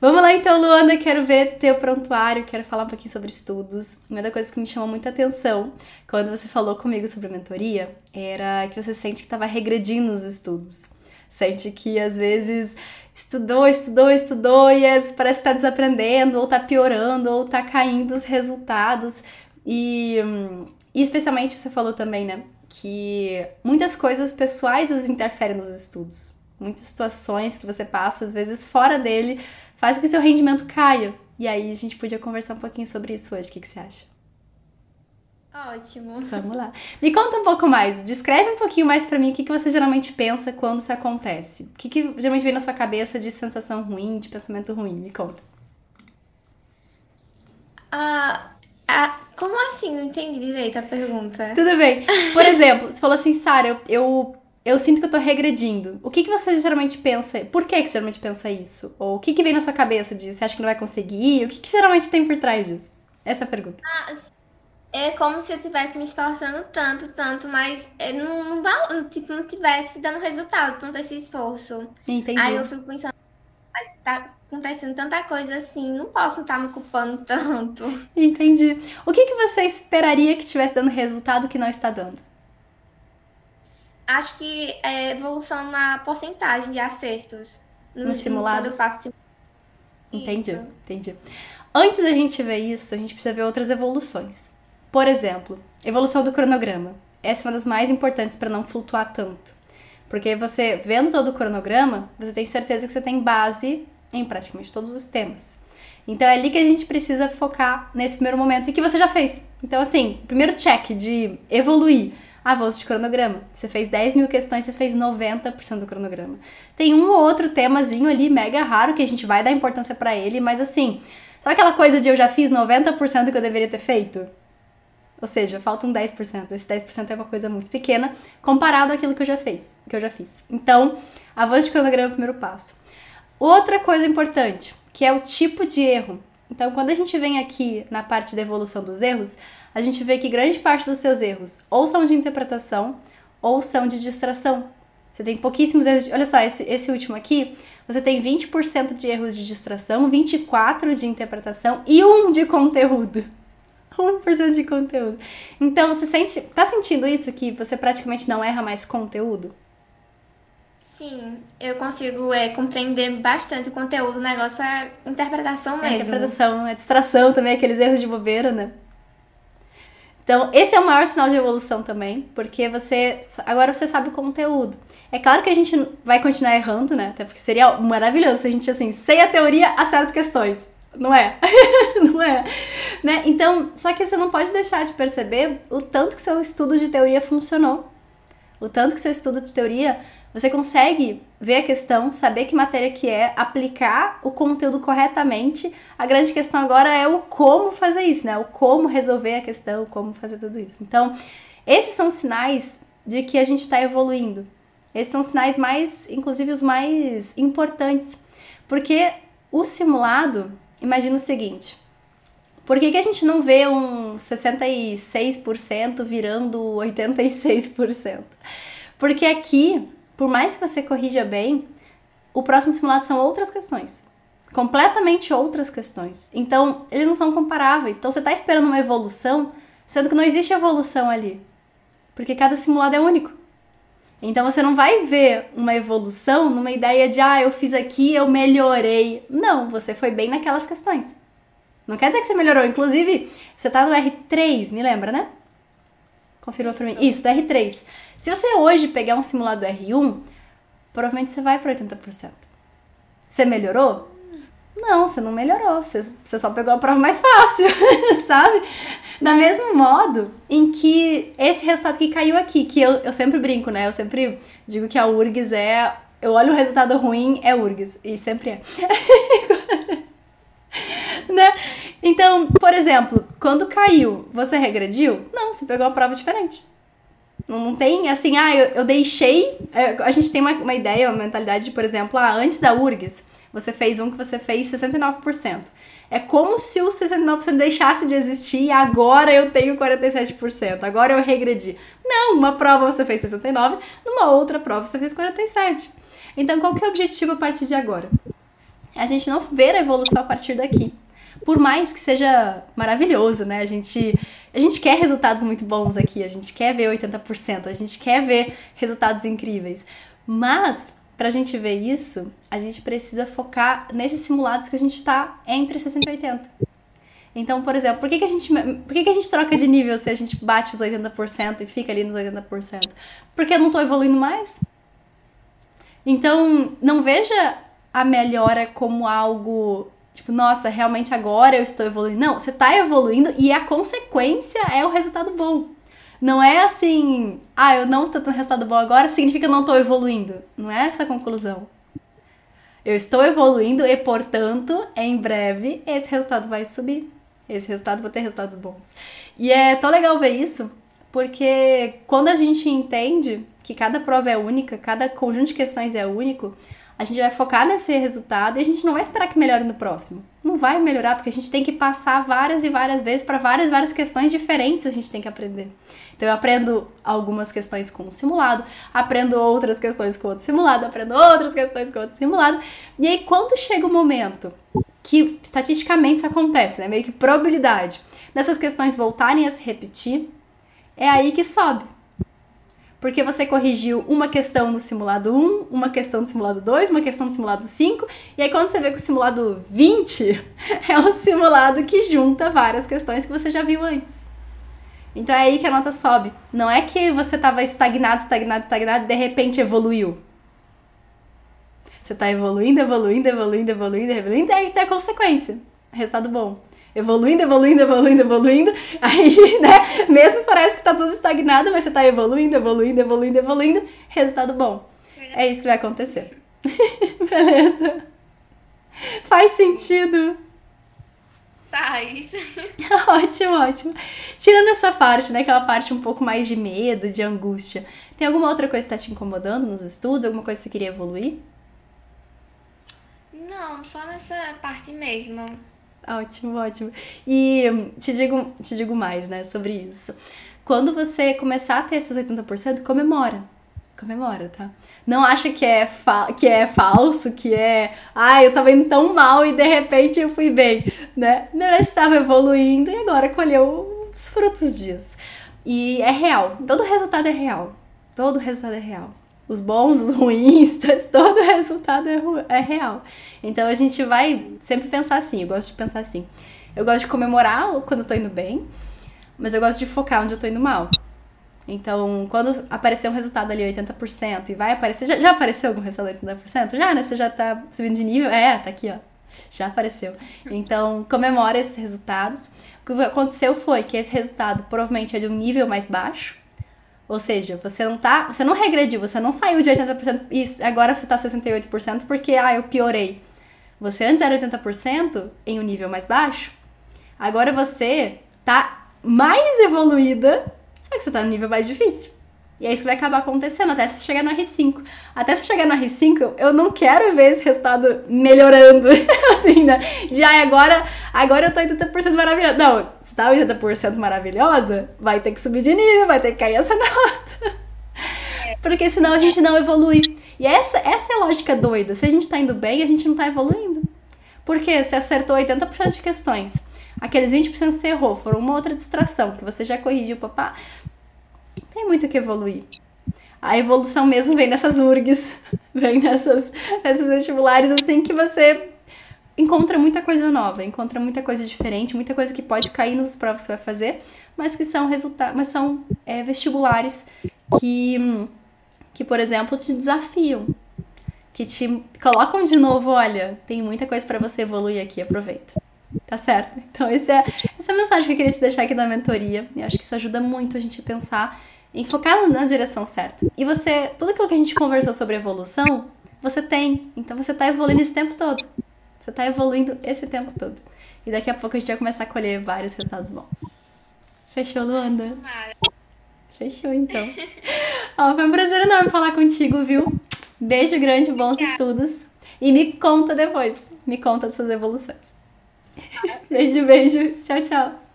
Vamos lá então, Luanda, quero ver teu prontuário, quero falar um pouquinho sobre estudos. Uma das coisas que me chamou muita atenção quando você falou comigo sobre mentoria era que você sente que estava regredindo nos estudos. Sente que às vezes estudou, estudou, estudou e parece que tá desaprendendo, ou tá piorando, ou tá caindo os resultados. E, e especialmente você falou também, né, que muitas coisas pessoais os interferem nos estudos. Muitas situações que você passa, às vezes fora dele, faz com que seu rendimento caia. E aí a gente podia conversar um pouquinho sobre isso hoje. O que, que você acha? Ótimo. Vamos lá. Me conta um pouco mais. Descreve um pouquinho mais para mim o que, que você geralmente pensa quando isso acontece. O que, que geralmente vem na sua cabeça de sensação ruim, de pensamento ruim? Me conta. Ah, ah, como assim? Não entendi direito a pergunta. Tudo bem. Por exemplo, você falou assim, Sara, eu, eu, eu, sinto que eu tô regredindo. O que, que você geralmente pensa? Por que, que você geralmente pensa isso? Ou o que, que vem na sua cabeça disso? Você acha que não vai conseguir? O que, que geralmente tem por trás disso? Essa é a pergunta. Ah, é como se eu estivesse me esforçando tanto, tanto, mas é, não, não, tipo, não tivesse dando resultado, tanto esse esforço. Entendi. Aí eu fico pensando, mas tá acontecendo tanta coisa assim, não posso estar me culpando tanto. Entendi. O que, que você esperaria que estivesse dando resultado que não está dando? Acho que é evolução na porcentagem de acertos. Nos no simulados? Faço... Entendi, isso. entendi. Antes da gente ver isso, a gente precisa ver outras evoluções. Por exemplo, evolução do cronograma. Essa é uma das mais importantes para não flutuar tanto. Porque você, vendo todo o cronograma, você tem certeza que você tem base em praticamente todos os temas. Então é ali que a gente precisa focar nesse primeiro momento e que você já fez. Então, assim, primeiro check de evoluir. Avanço de cronograma. Você fez 10 mil questões, você fez 90% do cronograma. Tem um ou outro temazinho ali mega raro que a gente vai dar importância para ele, mas assim, sabe aquela coisa de eu já fiz 90% do que eu deveria ter feito? Ou seja, faltam 10%. Esse 10% é uma coisa muito pequena comparado àquilo que eu já fiz, que eu já fiz. Então, avanço de cronograma é o primeiro passo. Outra coisa importante, que é o tipo de erro. Então, quando a gente vem aqui na parte da evolução dos erros, a gente vê que grande parte dos seus erros ou são de interpretação ou são de distração. Você tem pouquíssimos erros. De... Olha só, esse, esse último aqui, você tem 20% de erros de distração, 24% de interpretação e 1 de conteúdo. 1% de conteúdo. Então, você sente. Tá sentindo isso? Que você praticamente não erra mais conteúdo? Sim, eu consigo é, compreender bastante o conteúdo. O negócio é interpretação mesmo. É interpretação, é distração também, aqueles erros de bobeira, né? Então, esse é o maior sinal de evolução também, porque você agora você sabe o conteúdo. É claro que a gente vai continuar errando, né? Até porque seria maravilhoso se a gente, assim, sem a teoria, acerta questões. Não é? não é? Né? Então, só que você não pode deixar de perceber o tanto que seu estudo de teoria funcionou. O tanto que seu estudo de teoria, você consegue ver a questão, saber que matéria que é, aplicar o conteúdo corretamente. A grande questão agora é o como fazer isso, né? O como resolver a questão, como fazer tudo isso. Então, esses são sinais de que a gente está evoluindo. Esses são sinais mais, inclusive os mais importantes. Porque o simulado, imagina o seguinte: por que, que a gente não vê um 66% virando 86%? Porque aqui, por mais que você corrija bem, o próximo simulado são outras questões. Completamente outras questões. Então, eles não são comparáveis. Então, você está esperando uma evolução, sendo que não existe evolução ali. Porque cada simulado é único. Então você não vai ver uma evolução numa ideia de, ah, eu fiz aqui, eu melhorei. Não, você foi bem naquelas questões. Não quer dizer que você melhorou. Inclusive, você tá no R3, me lembra, né? Confirma pra mim. Isso, do R3. Se você hoje pegar um simulado do R1, provavelmente você vai para 80%. Você melhorou? Não, você não melhorou. Você, você só pegou a prova mais fácil, sabe? Da mesmo modo em que esse resultado que caiu aqui, que eu, eu sempre brinco, né? Eu sempre digo que a URGS é. Eu olho o resultado ruim, é URGS. E sempre é. né? Então, por exemplo, quando caiu, você regrediu? Não, você pegou uma prova diferente. Não, tem assim, ah, eu, eu deixei. É, a gente tem uma, uma ideia, uma mentalidade de, por exemplo, ah, antes da URGS, você fez um que você fez 69%. É como se o 69% deixasse de existir e agora eu tenho 47%, agora eu regredi. Não, uma prova você fez 69, numa outra prova você fez 47. Então, qual que é o objetivo a partir de agora? a gente não ver a evolução a partir daqui. Por mais que seja maravilhoso, né? A gente, a gente quer resultados muito bons aqui, a gente quer ver 80%, a gente quer ver resultados incríveis. Mas, pra gente ver isso, a gente precisa focar nesses simulados que a gente tá entre 60 e 80. Então, por exemplo, por que, que, a, gente, por que, que a gente troca de nível se a gente bate os 80% e fica ali nos 80%? Porque eu não tô evoluindo mais? Então, não veja a melhora como algo tipo, nossa, realmente agora eu estou evoluindo. Não, você está evoluindo e a consequência é o resultado bom. Não é assim, ah, eu não estou tendo resultado bom agora, significa que eu não estou evoluindo. Não é essa a conclusão. Eu estou evoluindo e, portanto, em breve esse resultado vai subir. Esse resultado vai ter resultados bons. E é tão legal ver isso, porque quando a gente entende que cada prova é única, cada conjunto de questões é único, a gente vai focar nesse resultado e a gente não vai esperar que melhore no próximo. Não vai melhorar, porque a gente tem que passar várias e várias vezes para várias várias questões diferentes a gente tem que aprender. Então eu aprendo algumas questões com o simulado, aprendo outras questões com outro simulado, aprendo outras questões com outro simulado. E aí quando chega o momento que estatisticamente isso acontece, né, meio que probabilidade dessas questões voltarem a se repetir, é aí que sobe porque você corrigiu uma questão no simulado 1, uma questão no simulado 2, uma questão no simulado 5, e aí quando você vê que o simulado 20 é um simulado que junta várias questões que você já viu antes. Então é aí que a nota sobe. Não é que você estava estagnado, estagnado, estagnado e de repente evoluiu. Você está evoluindo, evoluindo, evoluindo, evoluindo, evoluindo, e aí tem a consequência. Resultado bom evoluindo, evoluindo, evoluindo, evoluindo. Aí, né, mesmo parece que tá tudo estagnado, mas você tá evoluindo, evoluindo, evoluindo, evoluindo. Resultado bom. É isso que vai acontecer. Beleza? Faz sentido? Faz. ótimo, ótimo. Tirando essa parte, né, aquela parte um pouco mais de medo, de angústia, tem alguma outra coisa que tá te incomodando nos estudos? Alguma coisa que você queria evoluir? Não, só nessa parte mesmo. Ótimo, ótimo. E te digo, te digo mais, né, sobre isso. Quando você começar a ter esses 80%, comemora. Comemora, tá? Não acha que é, que é falso, que é, ah, eu tava indo tão mal e de repente eu fui bem, né? Não, você estava evoluindo e agora colheu os frutos disso. E é real, todo resultado é real. Todo resultado é real os bons, os ruins, todo resultado é, é real. Então a gente vai sempre pensar assim, eu gosto de pensar assim. Eu gosto de comemorar quando eu tô indo bem, mas eu gosto de focar onde eu tô indo mal. Então, quando aparecer um resultado ali 80% e vai aparecer, já, já apareceu algum resultado 80%? Já, né? Você já tá subindo de nível? É, tá aqui, ó. Já apareceu. Então, comemora esses resultados. O que aconteceu foi que esse resultado provavelmente é de um nível mais baixo, ou seja, você não tá, você não regrediu, você não saiu de 80% e agora você tá 68% porque ah, eu piorei. Você antes era 80% em um nível mais baixo. Agora você tá mais evoluída, só que você tá no nível mais difícil. E é isso que vai acabar acontecendo até você chegar no R5. Até você chegar no R5, eu não quero ver esse resultado melhorando. assim, né? De ai, agora, agora eu tô 80% maravilhosa. Não, se tá 80% maravilhosa, vai ter que subir de nível, vai ter que cair essa nota. Porque senão a gente não evolui. E essa, essa é a lógica doida. Se a gente tá indo bem, a gente não tá evoluindo. Porque você acertou 80% de questões. Aqueles 20% você errou, foram uma outra distração, que você já corrigiu, papá tem muito que evoluir. A evolução mesmo vem nessas URGs, vem nessas, nesses vestibulares assim que você encontra muita coisa nova, encontra muita coisa diferente, muita coisa que pode cair nos provas que você vai fazer, mas que são resultados, mas são é, vestibulares que, que, por exemplo, te desafiam, que te colocam de novo, olha, tem muita coisa para você evoluir aqui, aproveita. Tá certo? Então, esse é, essa é a mensagem que eu queria te deixar aqui na mentoria. Eu acho que isso ajuda muito a gente a pensar em focar na direção certa. E você, tudo aquilo que a gente conversou sobre evolução, você tem. Então você tá evoluindo esse tempo todo. Você tá evoluindo esse tempo todo. E daqui a pouco a gente vai começar a colher vários resultados bons. Fechou, Luanda? Fechou, então. Ó, foi um prazer enorme falar contigo, viu? Beijo grande, bons estudos. E me conta depois. Me conta das suas evoluções. Beijo, beijo. Tchau, tchau.